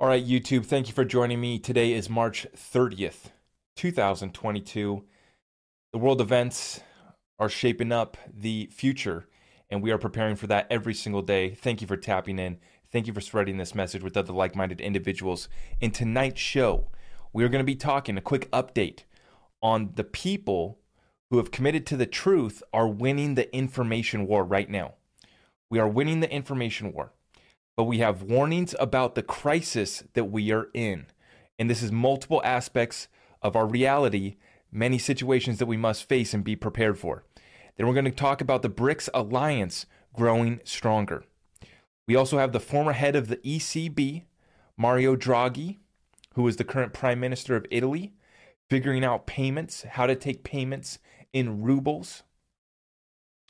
All right, YouTube, thank you for joining me. Today is March 30th, 2022. The world events are shaping up the future, and we are preparing for that every single day. Thank you for tapping in. Thank you for spreading this message with other like minded individuals. In tonight's show, we are going to be talking a quick update on the people who have committed to the truth are winning the information war right now. We are winning the information war but we have warnings about the crisis that we are in. And this is multiple aspects of our reality, many situations that we must face and be prepared for. Then we're going to talk about the BRICS alliance growing stronger. We also have the former head of the ECB, Mario Draghi, who is the current prime minister of Italy, figuring out payments, how to take payments in rubles.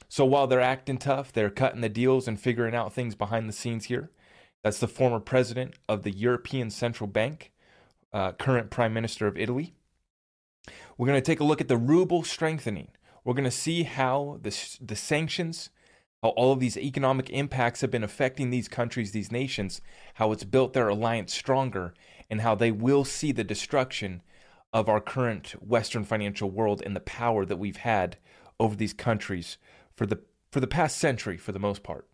So while they're acting tough, they're cutting the deals and figuring out things behind the scenes here. That's the former president of the European Central Bank, uh, current prime minister of Italy. We're going to take a look at the ruble strengthening. We're going to see how the, the sanctions, how all of these economic impacts have been affecting these countries, these nations, how it's built their alliance stronger, and how they will see the destruction of our current Western financial world and the power that we've had over these countries for the for the past century, for the most part.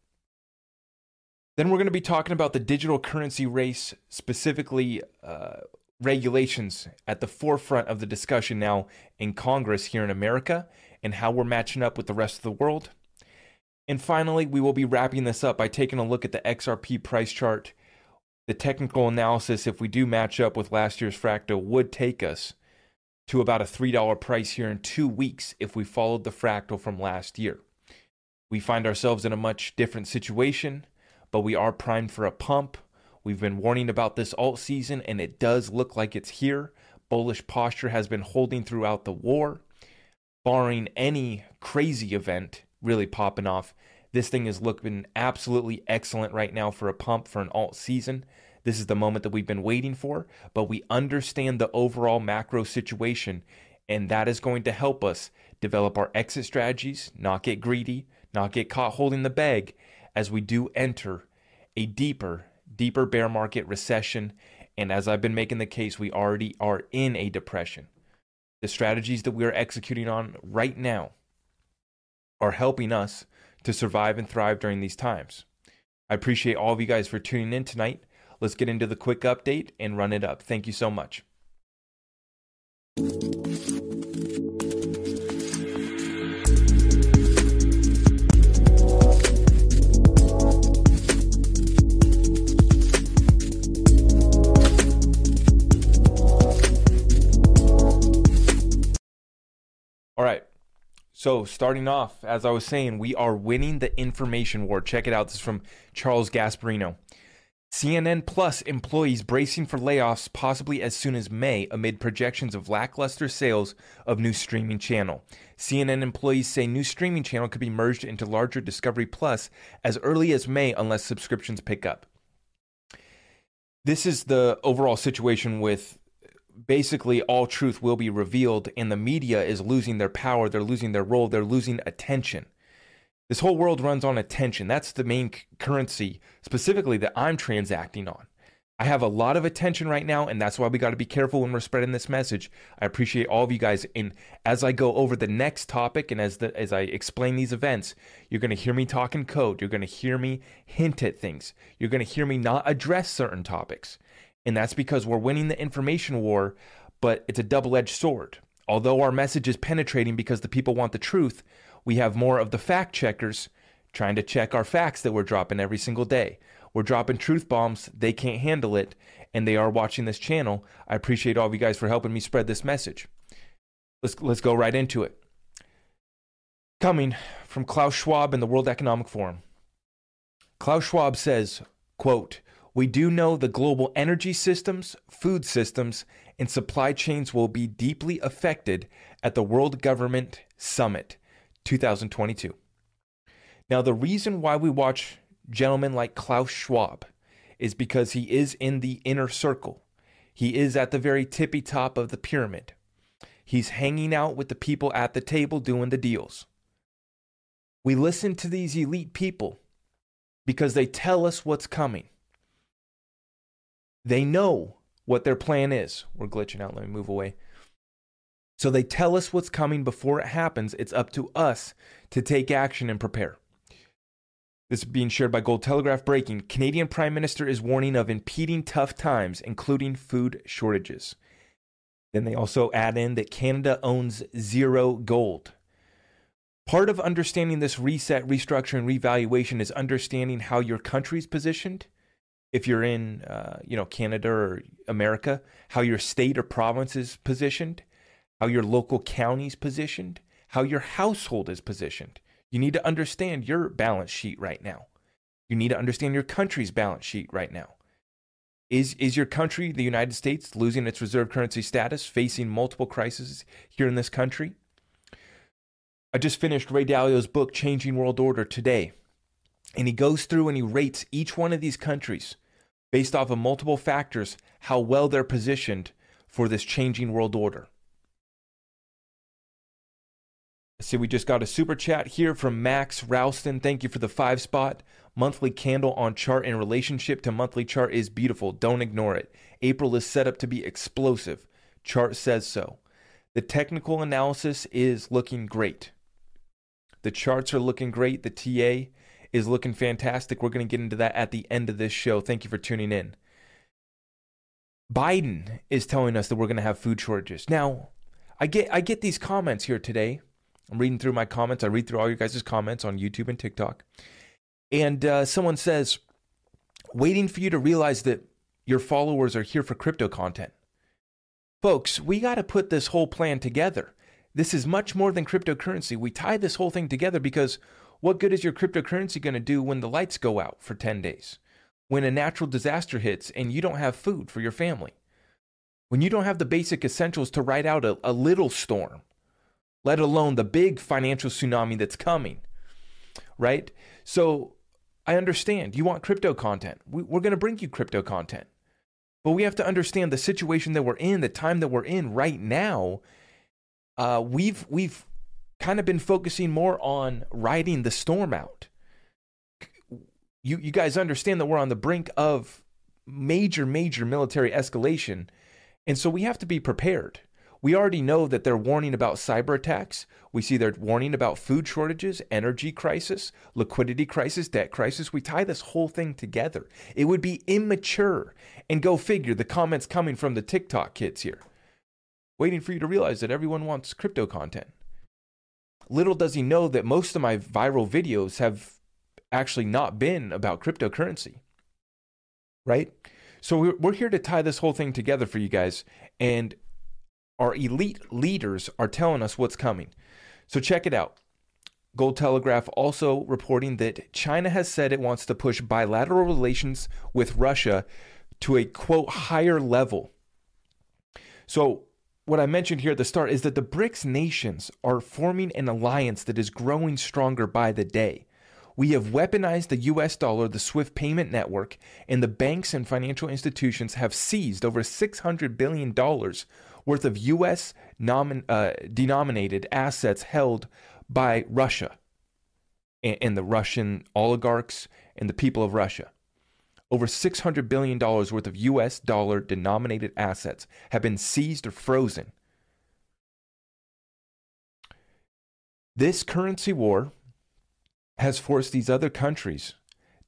Then we're going to be talking about the digital currency race, specifically uh, regulations at the forefront of the discussion now in Congress here in America and how we're matching up with the rest of the world. And finally, we will be wrapping this up by taking a look at the XRP price chart. The technical analysis, if we do match up with last year's fractal, would take us to about a $3 price here in two weeks if we followed the fractal from last year. We find ourselves in a much different situation but we are primed for a pump. We've been warning about this alt season, and it does look like it's here. Bullish posture has been holding throughout the war. Barring any crazy event really popping off, this thing is looking absolutely excellent right now for a pump for an alt season. This is the moment that we've been waiting for, but we understand the overall macro situation, and that is going to help us develop our exit strategies, not get greedy, not get caught holding the bag, as we do enter a deeper, deeper bear market recession. And as I've been making the case, we already are in a depression. The strategies that we are executing on right now are helping us to survive and thrive during these times. I appreciate all of you guys for tuning in tonight. Let's get into the quick update and run it up. Thank you so much. All right. So, starting off, as I was saying, we are winning the information war. Check it out. This is from Charles Gasparino. CNN Plus employees bracing for layoffs possibly as soon as May amid projections of lackluster sales of new streaming channel. CNN employees say new streaming channel could be merged into larger Discovery Plus as early as May unless subscriptions pick up. This is the overall situation with basically all truth will be revealed and the media is losing their power they're losing their role they're losing attention. This whole world runs on attention. That's the main currency specifically that i'm transacting on. I have a lot of attention right now and that's why we got to be careful when we're spreading this message. I appreciate all of you guys and as i go over the next topic and as the as i explain these events you're going to hear me talk in code you're going to hear me hint at things you're going to hear me not address certain topics and that's because we're winning the information war, but it's a double edged sword. Although our message is penetrating because the people want the truth, we have more of the fact checkers trying to check our facts that we're dropping every single day. We're dropping truth bombs, they can't handle it, and they are watching this channel. I appreciate all of you guys for helping me spread this message. Let's, let's go right into it. Coming from Klaus Schwab in the World Economic Forum. Klaus Schwab says, quote, we do know the global energy systems, food systems, and supply chains will be deeply affected at the World Government Summit 2022. Now, the reason why we watch gentlemen like Klaus Schwab is because he is in the inner circle. He is at the very tippy top of the pyramid. He's hanging out with the people at the table doing the deals. We listen to these elite people because they tell us what's coming They know what their plan is. We're glitching out. Let me move away. So they tell us what's coming before it happens. It's up to us to take action and prepare. This is being shared by Gold Telegraph Breaking. Canadian Prime Minister is warning of impeding tough times, including food shortages. Then they also add in that Canada owns zero gold. Part of understanding this reset, restructuring, and revaluation is understanding how your country's positioned. If you're in, uh, you know, Canada or America, how your state or province is positioned, how your local county's positioned, how your household is positioned. You need to understand your balance sheet right now. You need to understand your country's balance sheet right now. Is, is your country, the United States, losing its reserve currency status, facing multiple crises here in this country? I just finished Ray Dalio's book, Changing World Order, today. And he goes through and he rates each one of these countries based off of multiple factors how well they're positioned for this changing world order. See, we just got a super chat here from Max Ralston. Thank you for the five spot. Monthly candle on chart in relationship to monthly chart is beautiful. Don't ignore it. April is set up to be explosive. Chart says so. The technical analysis is looking great. The charts are looking great. The TA is looking fantastic. We're going to get into that at the end of this show. Thank you for tuning in. Biden is telling us that we're going to have food shortages. Now, I get I get these comments here today I'm reading through my comments. I read through all your guys' comments on YouTube and TikTok. And uh, someone says, waiting for you to realize that your followers are here for crypto content. Folks, we got to put this whole plan together. This is much more than cryptocurrency. We tie this whole thing together because what good is your cryptocurrency going to do when the lights go out for 10 days? When a natural disaster hits and you don't have food for your family? When you don't have the basic essentials to ride out a, a little storm? let alone the big financial tsunami that's coming, right? So I understand you want crypto content. We, are going to bring you crypto content. But we have to understand the situation that we're in, the time that we're in right now. Uh, we've we've kind of been focusing more on riding the storm out. You you guys understand that we're on the brink of major major military escalation, and so we have to be prepared. We already know that they're warning about cyber attacks. We see they're warning about food shortages, energy crisis, liquidity crisis, debt crisis. We tie this whole thing together. It would be immature. And go figure, the comments coming from the TikTok kids here, waiting for you to realize that everyone wants crypto content. Little does he know that most of my viral videos have actually not been about cryptocurrency. Right? So we're, here to tie this whole thing together for you guys. And our elite leaders are telling us what's coming. So check it out. Gold Telegraph also reporting that China has said it wants to push bilateral relations with Russia to a quote higher level. So, what I mentioned here at the start is that the BRICS nations are forming an alliance that is growing stronger by the day. We have weaponized the US dollar, the SWIFT payment network, and the banks and financial institutions have seized over $600 billion worth of U.S. Nomin, uh, denominated assets held by Russia and, and the Russian oligarchs and the people of Russia. Over $600 billion worth of US dollar denominated assets have been seized or frozen. This currency war has forced these other countries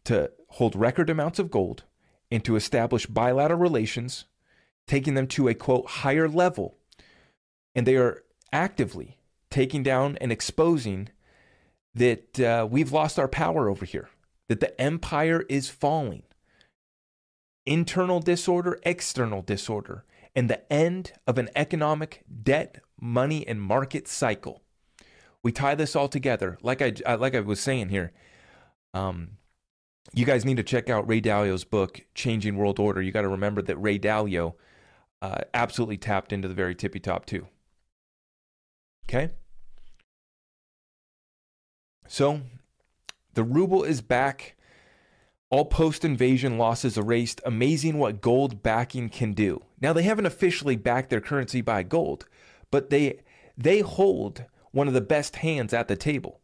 to hold record amounts of gold and to establish bilateral relations taking them to a quote higher level. And they are actively taking down and exposing that uh, we've lost our power over here, that the empire is falling. Internal disorder, external disorder, and the end of an economic debt, money, and market cycle. We tie this all together, like I like I was saying here. Um, you guys need to check out Ray Dalio's book, Changing World Order. You got to remember that Ray Dalio uh, absolutely tapped into the very tippy top too. Okay? So the ruble is back. All post invasion losses erased. Amazing what gold backing can do. Now they haven't officially backed their currency by gold, but they they hold one of the best hands at the table.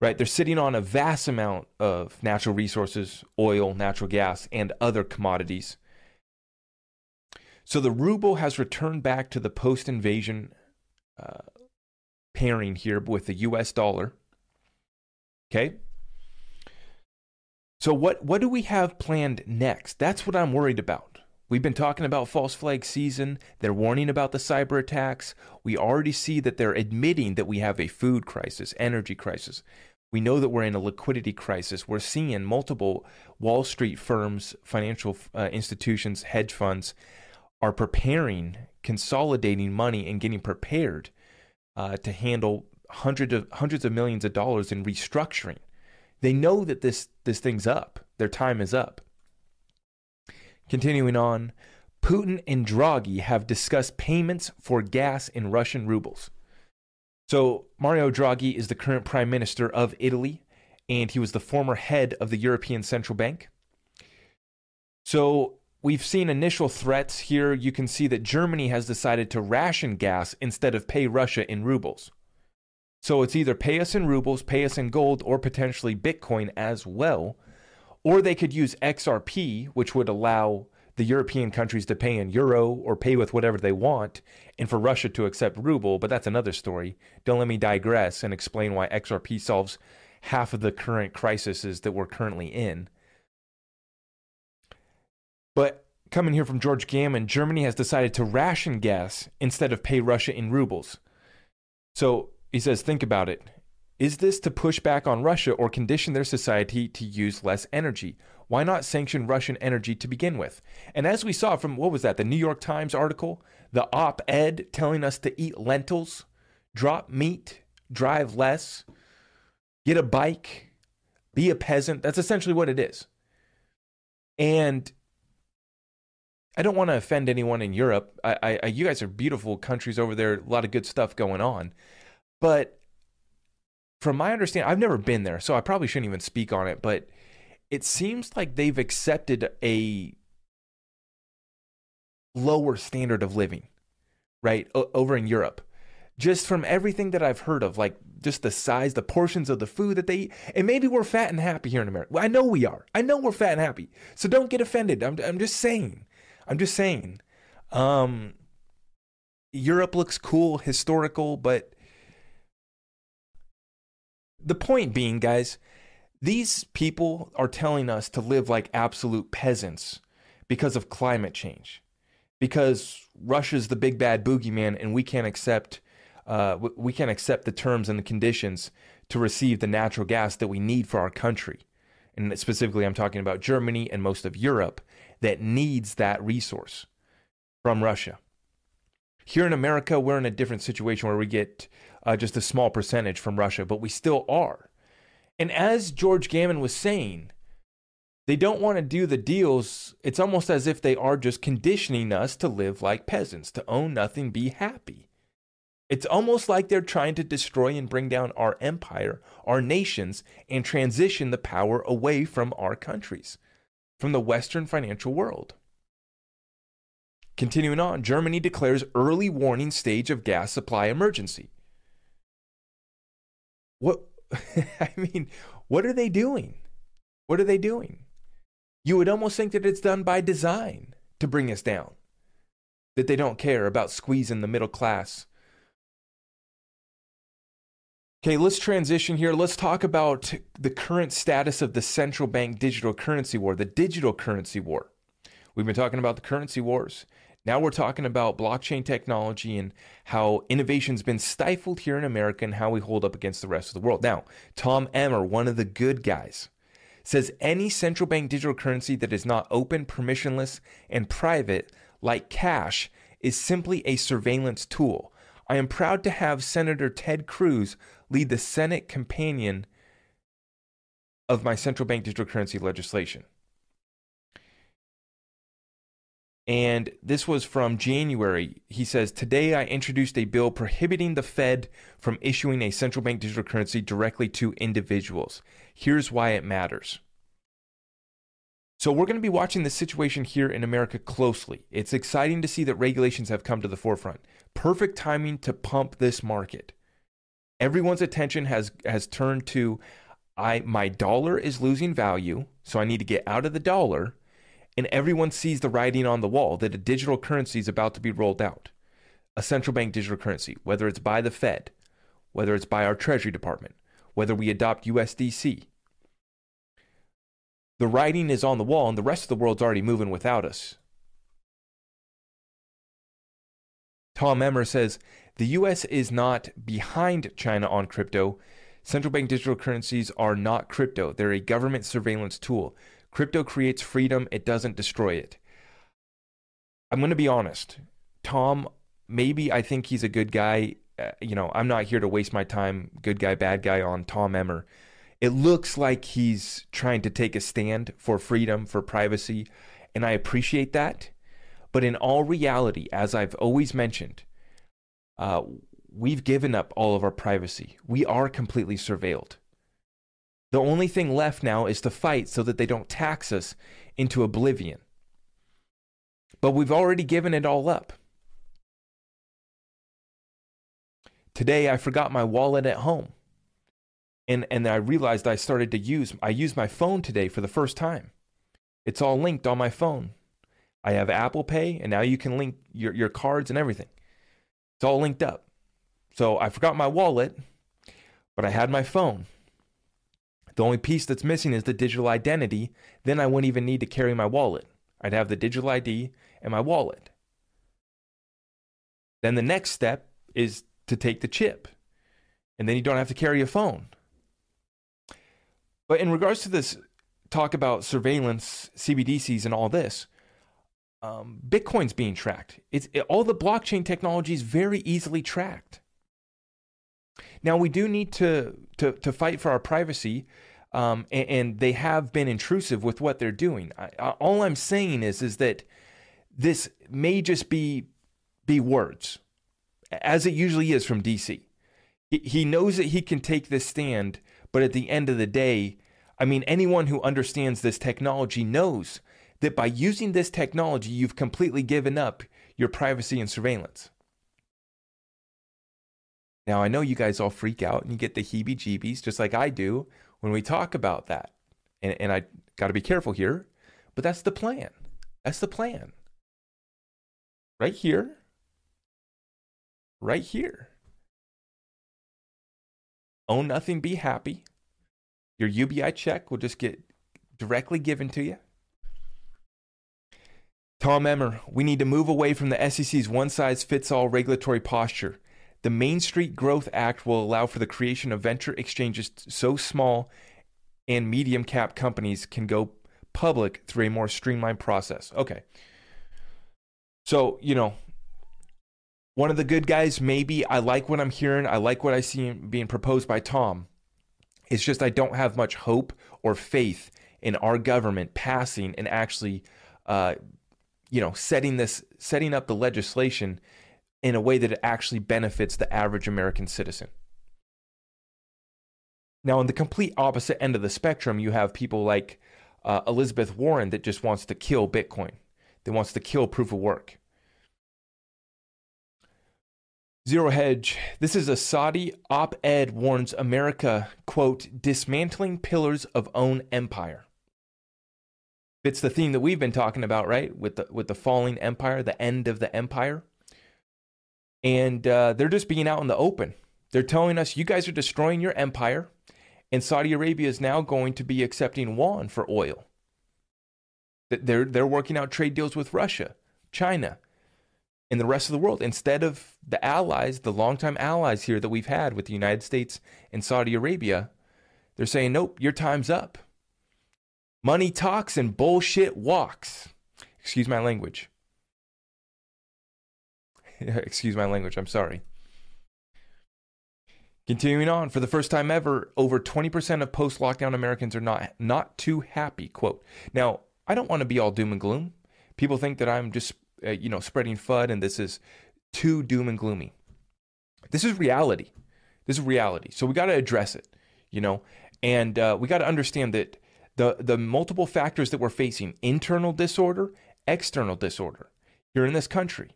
Right? They're sitting on a vast amount of natural resources, oil, natural gas, and other commodities So the ruble has returned back to the post invasion uh, pairing here with the US dollar. Okay. So what what do we have planned next? That's what I'm worried about. We've been talking about false flag season. They're warning about the cyber attacks. We already see that they're admitting that we have a food crisis, energy crisis. We know that we're in a liquidity crisis. We're seeing multiple Wall Street firms, financial uh, institutions, hedge funds are preparing, consolidating money, and getting prepared uh, to handle hundreds of hundreds of millions of dollars in restructuring. They know that this this thing's up. Their time is up. Continuing on, Putin and Draghi have discussed payments for gas in Russian rubles. So, Mario Draghi is the current prime minister of Italy, and he was the former head of the European Central Bank. So, we've seen initial threats here. You can see that Germany has decided to ration gas instead of pay Russia in rubles. So, it's either pay us in rubles, pay us in gold, or potentially Bitcoin as well. Or they could use XRP, which would allow the European countries to pay in euro or pay with whatever they want, and for Russia to accept ruble, but that's another story. Don't let me digress and explain why XRP solves half of the current crises that we're currently in. But coming here from George Gammon, Germany has decided to ration gas instead of pay Russia in rubles. So he says, think about it. Is this to push back on Russia or condition their society to use less energy? Why not sanction Russian energy to begin with? And as we saw from what was that, the New York Times article, the op ed telling us to eat lentils, drop meat, drive less, get a bike, be a peasant. That's essentially what it is. And I don't want to offend anyone in Europe. I, I, you guys are beautiful countries over there, a lot of good stuff going on. But from my understanding, I've never been there, so I probably shouldn't even speak on it, but it seems like they've accepted a lower standard of living, right? O- over in Europe. Just from everything that I've heard of, like just the size, the portions of the food that they eat. And maybe we're fat and happy here in America. I know we are. I know we're fat and happy. So don't get offended. I'm, I'm just saying. I'm just saying. Um, Europe looks cool, historical, but the point being, guys, these people are telling us to live like absolute peasants because of climate change, because Russia's the big bad boogeyman, and we can't accept uh, we can't accept the terms and the conditions to receive the natural gas that we need for our country. And specifically, I'm talking about Germany and most of Europe that needs that resource from Russia. Here in America, we're in a different situation where we get uh, just a small percentage from Russia, but we still are. And as George Gammon was saying, they don't want to do the deals. It's almost as if they are just conditioning us to live like peasants, to own nothing, be happy. It's almost like they're trying to destroy and bring down our empire, our nations, and transition the power away from our countries, from the Western financial world. Continuing on, Germany declares early warning stage of gas supply emergency. What I mean, what are they doing? What are they doing? You would almost think that it's done by design to bring us down. That they don't care about squeezing the middle class. Okay, let's transition here. Let's talk about the current status of the central bank digital currency war, the digital currency war. We've been talking about the currency wars. Now we're talking about blockchain technology and how innovation's been stifled here in America and how we hold up against the rest of the world. Now, Tom Emmer, one of the good guys, says any central bank digital currency that is not open, permissionless, and private, like cash, is simply a surveillance tool. I am proud to have Senator Ted Cruz lead the Senate companion of my central bank digital currency legislation. And this was from January. He says, Today I introduced a bill prohibiting the Fed from issuing a central bank digital currency directly to individuals. Here's why it matters. So, we're going to be watching the situation here in America closely. It's exciting to see that regulations have come to the forefront. Perfect timing to pump this market. Everyone's attention has, has turned to I, my dollar is losing value, so I need to get out of the dollar and everyone sees the writing on the wall that a digital currency is about to be rolled out. A central bank digital currency, whether it's by the Fed, whether it's by our Treasury Department, whether we adopt USDC. The writing is on the wall, and the rest of the world's already moving without us. Tom Emmer says the US is not behind China on crypto. Central bank digital currencies are not crypto, they're a government surveillance tool. Crypto creates freedom, it doesn't destroy it. I'm going to be honest. Tom, maybe I think he's a good guy. Uh, you know, I'm not here to waste my time, good guy, bad guy, on Tom Emmer. It looks like he's trying to take a stand for freedom, for privacy, and I appreciate that. But in all reality, as I've always mentioned, uh, we've given up all of our privacy. We are completely surveilled. The only thing left now is to fight so that they don't tax us into oblivion. But we've already given it all up. Today I forgot my wallet at home. And and I realized I started to use I used my phone today for the first time. It's all linked on my phone. I have Apple Pay and now you can link your, your cards and everything. It's all linked up. So I forgot my wallet, but I had my phone. The only piece that's missing is the digital identity. Then I wouldn't even need to carry my wallet. I'd have the digital ID and my wallet. Then the next step is to take the chip. And then you don't have to carry a phone. But in regards to this talk about surveillance, CBDCs, and all this, um, Bitcoin's being tracked. It's it, all the blockchain technology is very easily tracked. Now we do need to to to fight for our privacy, um, and, and, they have been intrusive with what they're doing. I, I, all I'm saying is is that this may just be be words, as it usually is from DC. He, he knows that he can take this stand, but at the end of the day, I mean, anyone who understands this technology knows that by using this technology, you've completely given up your privacy and surveillance. Now, I know you guys all freak out and you get the heebie jeebies, just like I do, when we talk about that. And, and I got to be careful here, but that's the plan. That's the plan. Right here. Right here. Own nothing, be happy. Your UBI check will just get directly given to you. Tom Emmer, we need to move away from the SEC's one size fits all regulatory posture. The Main Street Growth Act will allow for the creation of venture exchanges so small and medium cap companies can go public through a more streamlined process. Okay. So, you know, one of the good guys, maybe I like what I'm hearing. I like what I see being proposed by Tom. It's just I don't have much hope or faith in our government passing and actually, uh, you know, setting this, setting up the legislation in a way that it actually benefits the average American citizen. Now, on the complete opposite end of the spectrum, you have people like uh, Elizabeth Warren that just wants to kill Bitcoin, that wants to kill proof of work. Zero Hedge, this is a Saudi op ed warns America, quote, dismantling pillars of own empire. It's the theme that we've been talking about, right? With the, with the falling empire, the end of the empire and uh, they're just being out in the open. They're telling us, you guys are destroying your empire, and Saudi Arabia is now going to be accepting yuan for oil. They're, they're working out trade deals with Russia, China, and the rest of the world instead of the allies, the longtime allies here that we've had with the United States and Saudi Arabia. They're saying, nope, your time's up. Money talks and bullshit walks. Excuse my language. Excuse my language, I'm sorry. Continuing on, for the first time ever, over 20% of post lockdown Americans are not, not too happy. Quote. Now, I don't want to be all doom and gloom. People think that I'm just, uh, you know, spreading FUD and this is too doom and gloomy. This is reality. This is reality. So we got to address it, you know, and uh, we got to understand that the, the multiple factors that we're facing internal disorder, external disorder here in this country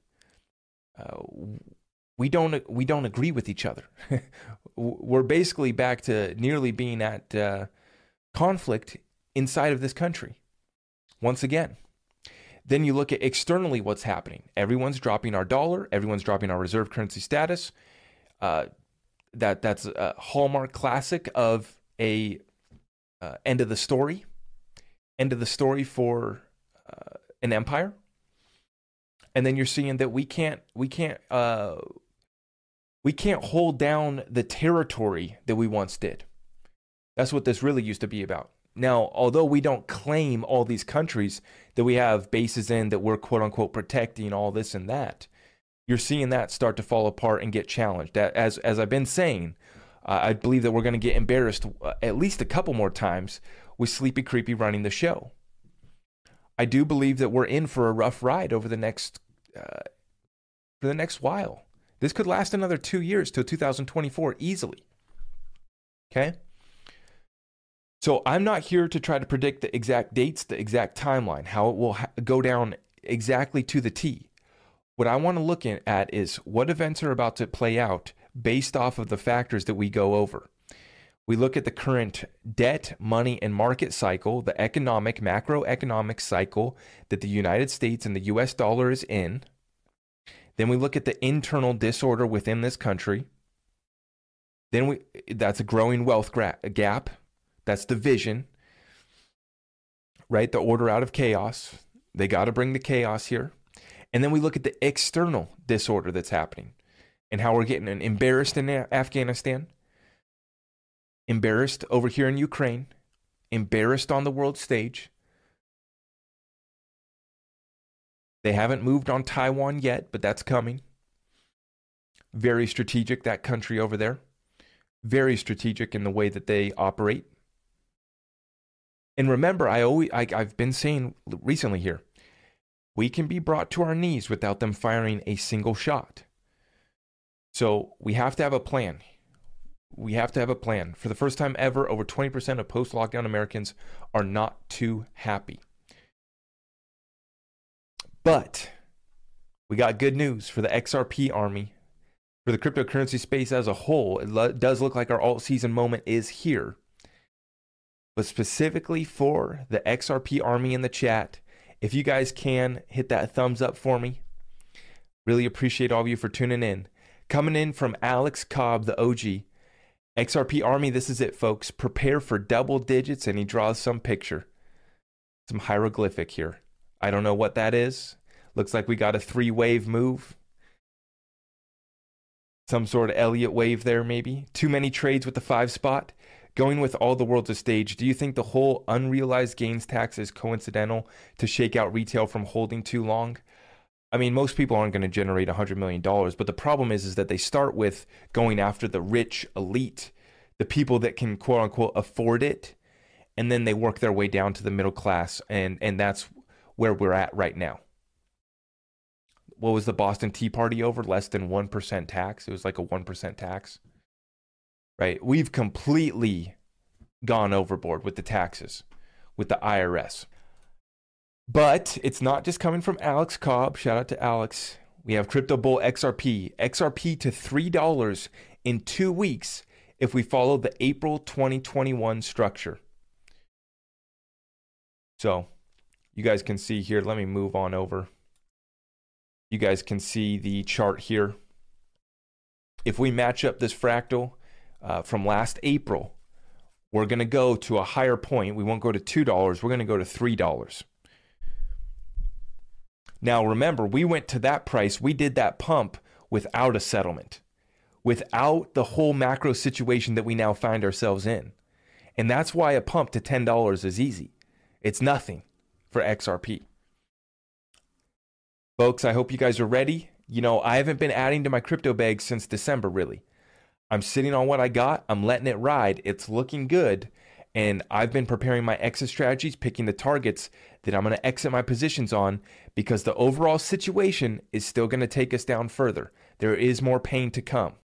we don't we don't agree with each other. We're basically back to nearly being at uh, conflict inside of this country once again. Then you look at externally what's happening. Everyone's dropping our dollar. Everyone's dropping our reserve currency status. Uh, that that's a hallmark classic of a uh, end of the story, end of the story for uh, an empire. And then you're seeing that we can't we can't uh, we can't hold down the territory that we once did. That's what this really used to be about. Now, although we don't claim all these countries that we have bases in that we're quote unquote protecting all this and that, you're seeing that start to fall apart and get challenged. As as I've been saying, uh, I believe that we're going to get embarrassed uh, at least a couple more times with Sleepy Creepy running the show. I do believe that we're in for a rough ride over the next uh, for the next while. This could last another two years till 2024 easily. Okay. So I'm not here to try to predict the exact dates, the exact timeline, how it will ha- go down exactly to the T. What I want to look at is what events are about to play out based off of the factors that we go over. We look at the current debt, money, and market cycle, the economic, macroeconomic cycle that the United States and the US dollar is in. Then we look at the internal disorder within this country. Then we that's a growing wealth gra- gap that's division, right? The order out of chaos. They got to bring the chaos here. And then we look at the external disorder that's happening and how we're getting embarrassed in Afghanistan, embarrassed over here in Ukraine, embarrassed on the world stage. They haven't moved on Taiwan yet, but that's coming. Very strategic, that country over there. Very strategic in the way that they operate. And remember, I always I, I've been saying recently here, we can be brought to our knees without them firing a single shot. So we have to have a plan. We have to have a plan. For the first time ever, over 20% of post lockdown Americans are not too happy. But we got good news for the XRP army. For the cryptocurrency space as a whole, it lo- does look like our alt season moment is here but specifically for the XRP Army in the chat. If you guys can hit that thumbs up for me, really appreciate all of you for tuning in. Coming in from Alex Cobb, the OG. XRP Army, this is it, folks. Prepare for double digits, and he draws some picture. Some hieroglyphic here. I don't know what that is. Looks like we got a three wave move. Some sort of Elliott wave there, maybe. Too many trades with the five spot. Going with all the world to stage, do you think the whole unrealized gains tax is coincidental to shake out retail from holding too long? I mean, most people aren't going to generate $100 million, but the problem is, is that they start with going after the rich elite, the people that can quote unquote afford it, and then they work their way down to the middle class, and, and that's where we're at right now. What was the Boston Tea Party over? Less than 1% tax. It was like a 1% tax right? We've completely gone overboard with the taxes, with the IRS. But it's not just coming from Alex Cobb. Shout out to Alex. We have Crypto Bull XRP, XRP to $3 in two weeks if we follow the April 2021 structure. So you guys can see here, let me move on over. You guys can see the chart here. If we match up this fractal uh, from last April, we're going to go to a higher point. We won't go to $2, we're going to go to $3. Now, remember, we went to that price, we did that pump without a settlement, without the whole macro situation that we now find ourselves in. And that's why a pump to $10 is easy. It's nothing for XRP. Folks, I hope you guys are ready. You know, I haven't been adding to my crypto bag since December, really. I'm sitting on what I got. I'm letting it ride. It's looking good. And I've been preparing my exit strategies, picking the targets that I'm going to exit my positions on because the overall situation is still going to take us down further. There is more pain to come.